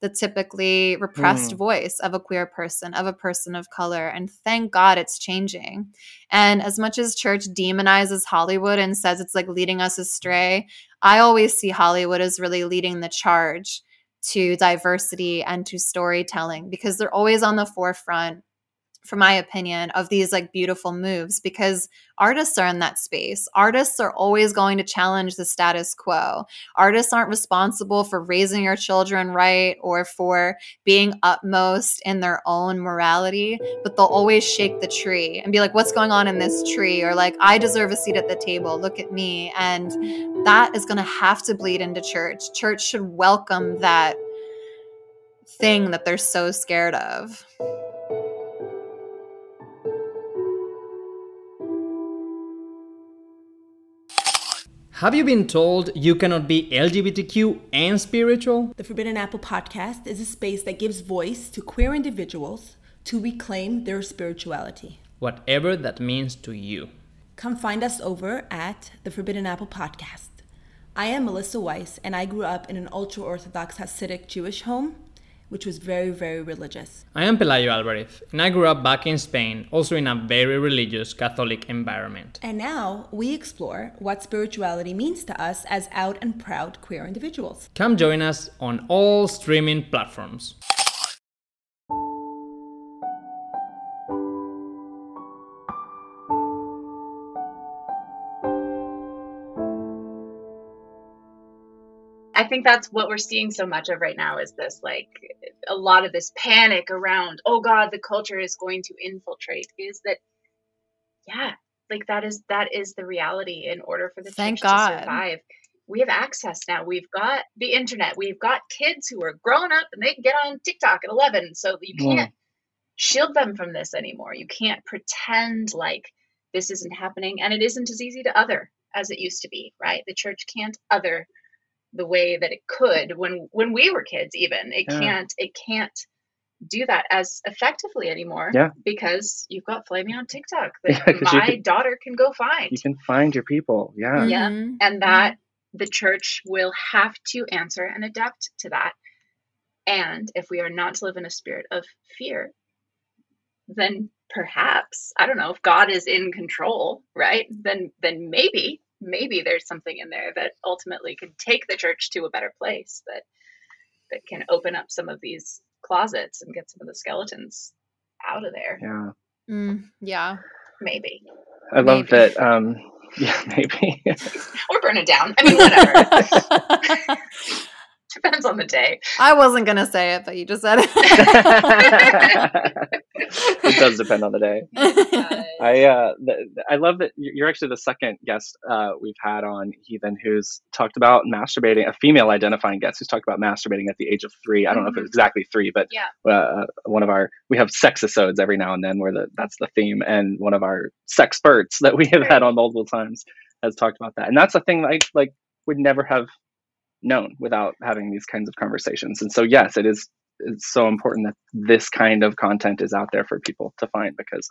the typically repressed Mm. voice of a queer person, of a person of color. And thank God it's changing. And as much as church demonizes Hollywood and says it's like leading us astray, I always see Hollywood as really leading the charge to diversity and to storytelling because they're always on the forefront for my opinion of these like beautiful moves because artists are in that space. Artists are always going to challenge the status quo. Artists aren't responsible for raising your children right or for being utmost in their own morality but they'll always shake the tree and be like what's going on in this tree? or like i deserve a seat at the table. Look at me. And that is going to have to bleed into church. Church should welcome that thing that they're so scared of Have you been told you cannot be LGBTQ and spiritual? The Forbidden Apple podcast is a space that gives voice to queer individuals to reclaim their spirituality. Whatever that means to you. Come find us over at the Forbidden Apple podcast. I am Melissa Weiss, and I grew up in an ultra Orthodox Hasidic Jewish home, which was very, very religious. I am Pelayo Alvarez, and I grew up back in Spain, also in a very religious Catholic environment. And now we explore what spirituality means to us as out and proud queer individuals. Come join us on all streaming platforms. Think that's what we're seeing so much of right now is this like a lot of this panic around, oh God, the culture is going to infiltrate. Is that yeah, like that is that is the reality in order for the Thank church God. to survive. We have access now. We've got the internet. We've got kids who are growing up and they can get on TikTok at 11. So you can't shield them from this anymore. You can't pretend like this isn't happening and it isn't as easy to other as it used to be, right? The church can't other the way that it could when when we were kids even it Yeah. can't it can't do that as effectively anymore Yeah. because you've got Flamy on tiktok Yeah, that 'cause you my can- daughter can go find You can find your people. Yeah. Yeah. Mhm. and that the church will have to answer and adapt to that and if we are not to live in a spirit of fear then perhaps i don't know if god is in control right then then maybe maybe there's something in there that ultimately could take the church to a better place that that can open up some of these closets and get some of the skeletons out of there Yeah. Mm, yeah. maybe I love Maybe. that. Um, yeah, maybe. or burn it down i mean whatever depends on the day I wasn't gonna say it, but you just said it. it does depend on the day. I uh, th- I love that you're actually the second guest uh, we've had on Heathen who's talked about masturbating. A female identifying guest who's talked about masturbating at the age of three. I don't know if it's exactly three, but Yeah. uh, one of our we have sex episodes every now and then where the, that's the theme, and one of our sex experts that we have had on multiple times has talked about that, and that's a thing that I like would never have known without having these kinds of conversations. And so, yes, it is it's so important that this kind of content is out there for people to find because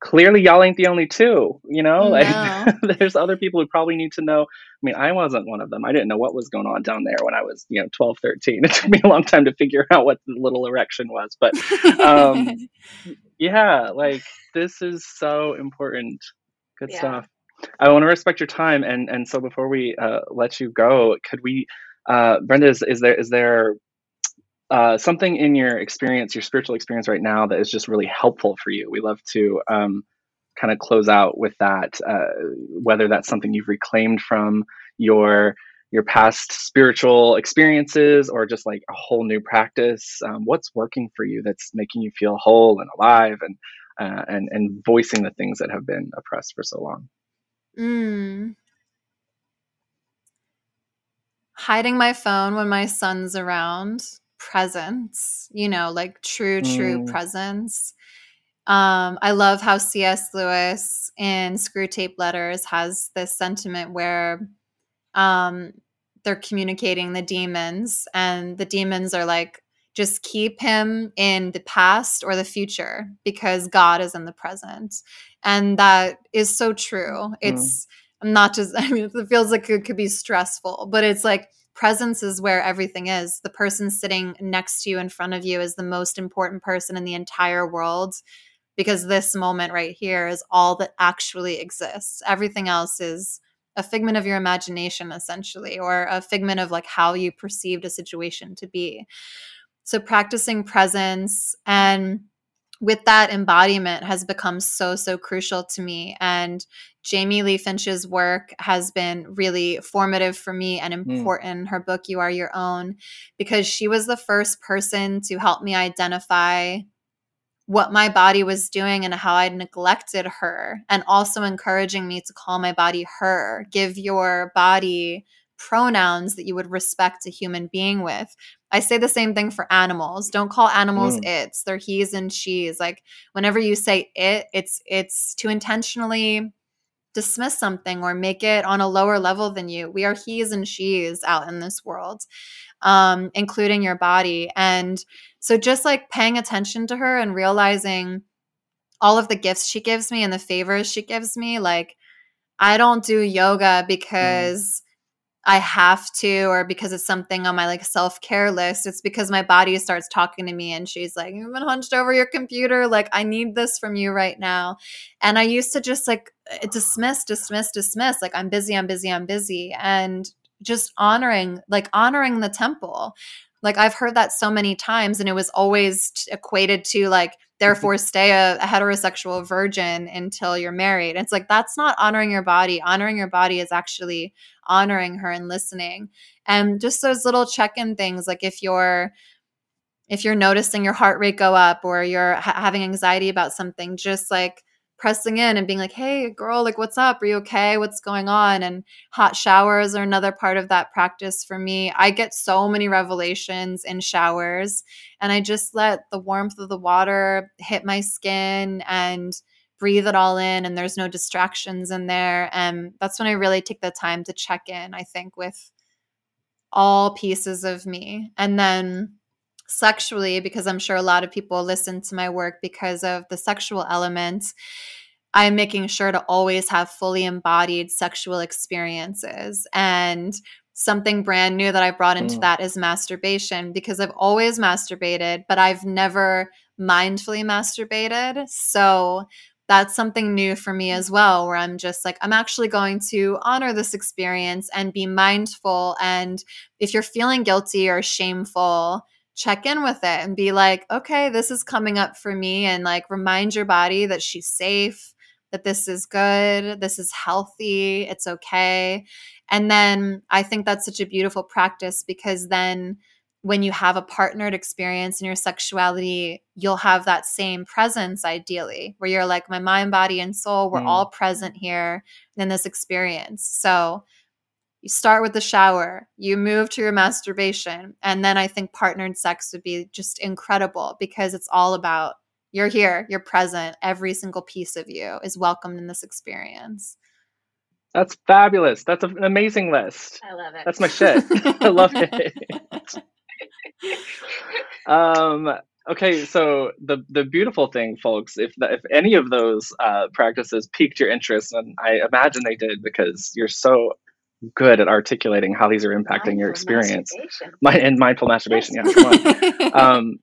clearly y'all ain't the only two you know? Like there's other people who probably need to know. I mean i wasn't one of them. I didn't know what was going on down there when i was you know 12 13 it took me a long time to figure out what the little erection was but um yeah like this is so important. Good Yeah. stuff i want to respect your time and and so before we uh let you go could we uh brenda is, is there is there uh, something in your experience, your spiritual experience right now, that is just really helpful for you. We love to um, kind of close out with that, uh, whether that's something you've reclaimed from your your past spiritual experiences or just like a whole new practice. Um, what's working for you that's making you feel whole and alive and uh, and and voicing the things that have been oppressed for so long. Mm. Hiding my phone when my son's around. Presence, you know, like true, true Mm. presence. Um, I love how C.S. Lewis in Screwtape Letters has this sentiment where um, they're communicating the demons, and the demons are like, just keep him in the past or the future because God is in the present. And that is so true. Mm. It's not just, I mean, it feels like it could be stressful, but it's like presence is where everything is. The person sitting next to you in front of you is the most important person in the entire world because this moment right here is all that actually exists. Everything else is a figment of your imagination, essentially, or a figment of like how you perceived a situation to be. So practicing presence and with that embodiment has become so so crucial to me and jamie lee finch's work has been really formative for me and hmm. important her book you are your own because she was the first person to help me identify what my body was doing and how I'd neglected her, and also encouraging me to call my body her. Give your body pronouns that you would respect a human being with. I say the same thing for animals. Don't call animals Mm. its. They're he's and she's. Like whenever you say it, it's it's to intentionally dismiss something or make it on a lower level than you. We are he's and she's out in this world, um, including your body. And so just like paying attention to her and realizing all of the gifts she gives me and the favors she gives me, like I don't do yoga because I have to or because it's something on my like self-care list. It's because my body starts talking to me and she's like, You've been hunched over your computer. Like, I need this from you right now. And I used to just like eh, dismiss, dismiss, dismiss. Like, I'm busy, I'm busy, I'm busy. And just honoring, like honoring the temple. Like I've heard that so many times, and it was always t- equated to like, therefore stay a, a heterosexual virgin until you're married. It's like that's not honoring your body. Honoring your body is actually honoring her and listening. And just those little check-in things, like if you're if you're noticing your heart rate go up or you're ha- having anxiety about something, just like pressing in and being like, "Hey, girl, like what's up? Are you okay? What's going on?" And hot showers are another part of that practice for me. I get so many revelations in showers, and I just let the warmth of the water hit my skin and breathe it all in and there's no distractions in there and that's when I really take the time to check in, I think with all pieces of me. And then sexually because I'm sure a lot of people listen to my work because of the sexual elements. I'm making sure to always have fully embodied sexual experiences. And something brand new that I brought into Mm. that is masturbation because I've always masturbated, but I've never mindfully masturbated. So that's something new for me as well, where I'm just like, I'm actually going to honor this experience and be mindful. And if you're feeling guilty or shameful, check in with it and be like, okay, this is coming up for me. And like remind your body that she's safe, that this is good, this is healthy, it's okay. And then I think that's such a beautiful practice because then when you have a partnered experience in your sexuality, you'll have that same presence ideally, where you're like, my mind, body, and soul, we're Mm. all present here in this experience. So you start with the shower, you move to your masturbation, and then I think partnered sex would be just incredible because it's all about you're here, you're present, every single piece of you is welcomed in this experience. That's fabulous. That's an amazing list. I love it. That's my shit. I love it. um, okay, so the the beautiful thing, folks, if the, if any of those uh, practices piqued your interest, and I imagine they did because you're so good at articulating how these are impacting your experience. My, and mindful masturbation. Yeah, come on. um,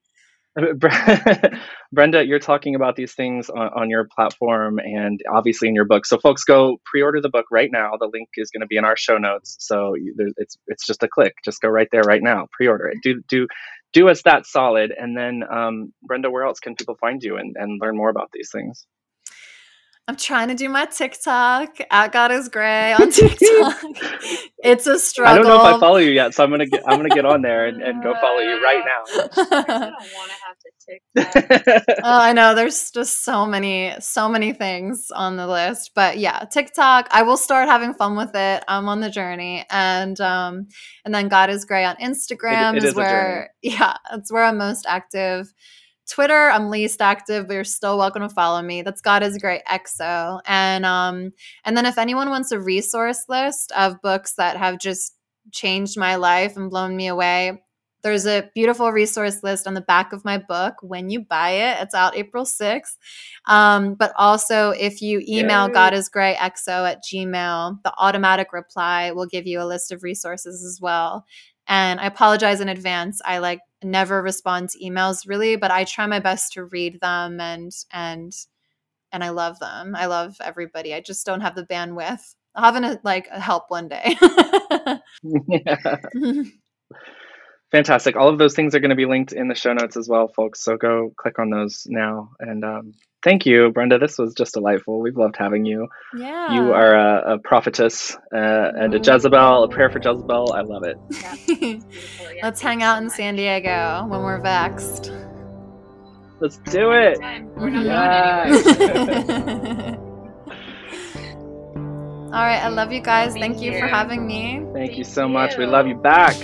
Brenda, you're talking about these things on, on your platform and obviously in your book. So, folks, go pre-order the book right now. The link is going to be in our show notes. So it's it's just a click. Just go right there right now. Pre-order it. Do do do us that solid. And then, um, Brenda, where else can people find you and, and learn more about these things? I'm trying to do my TikTok at God is Gray on TikTok. it's a struggle. I don't know if I follow you yet, so I'm gonna get I'm gonna get on there and, and go follow you right now. I don't want to have to tick. now. oh, I know. There's just so many, so many things on the list. But yeah, TikTok. I will start having fun with it. I'm on the journey, and um, and then God is Gray on Instagram it is is where yeah, that's where I'm most active. Twitter, I'm least active, but you're still welcome to follow me. That's God is Gray EXO. And um, and then if anyone wants a resource list of books that have just changed my life and blown me away, there's a beautiful resource list on the back of my book when you buy it. It's out April 6th. Um, but also, if you email Yay. God is Gray EXO at Gmail, the automatic reply will give you a list of resources as well. And I apologize in advance. I like never respond to emails really, but I try my best to read them and and and I love them. I love everybody. I just don't have the bandwidth. I'll have an, like help one day. Yeah. Fantastic. All of those things are going to be linked in the show notes as well, folks. So go click on those now. And um, thank you, Brenda. This was just delightful. We've loved having you. yeah. You are a, a prophetess uh, and a Jezebel, a Prayerful Jezebel. I love it. Yeah, it's beautiful. Yeah, Let's hang out in. San Diego when we're vexed. Let's do it. Anytime. We're not Yes. All right, I love you guys. Thank Thank you for having me. Thank you Thank so much. We love you back.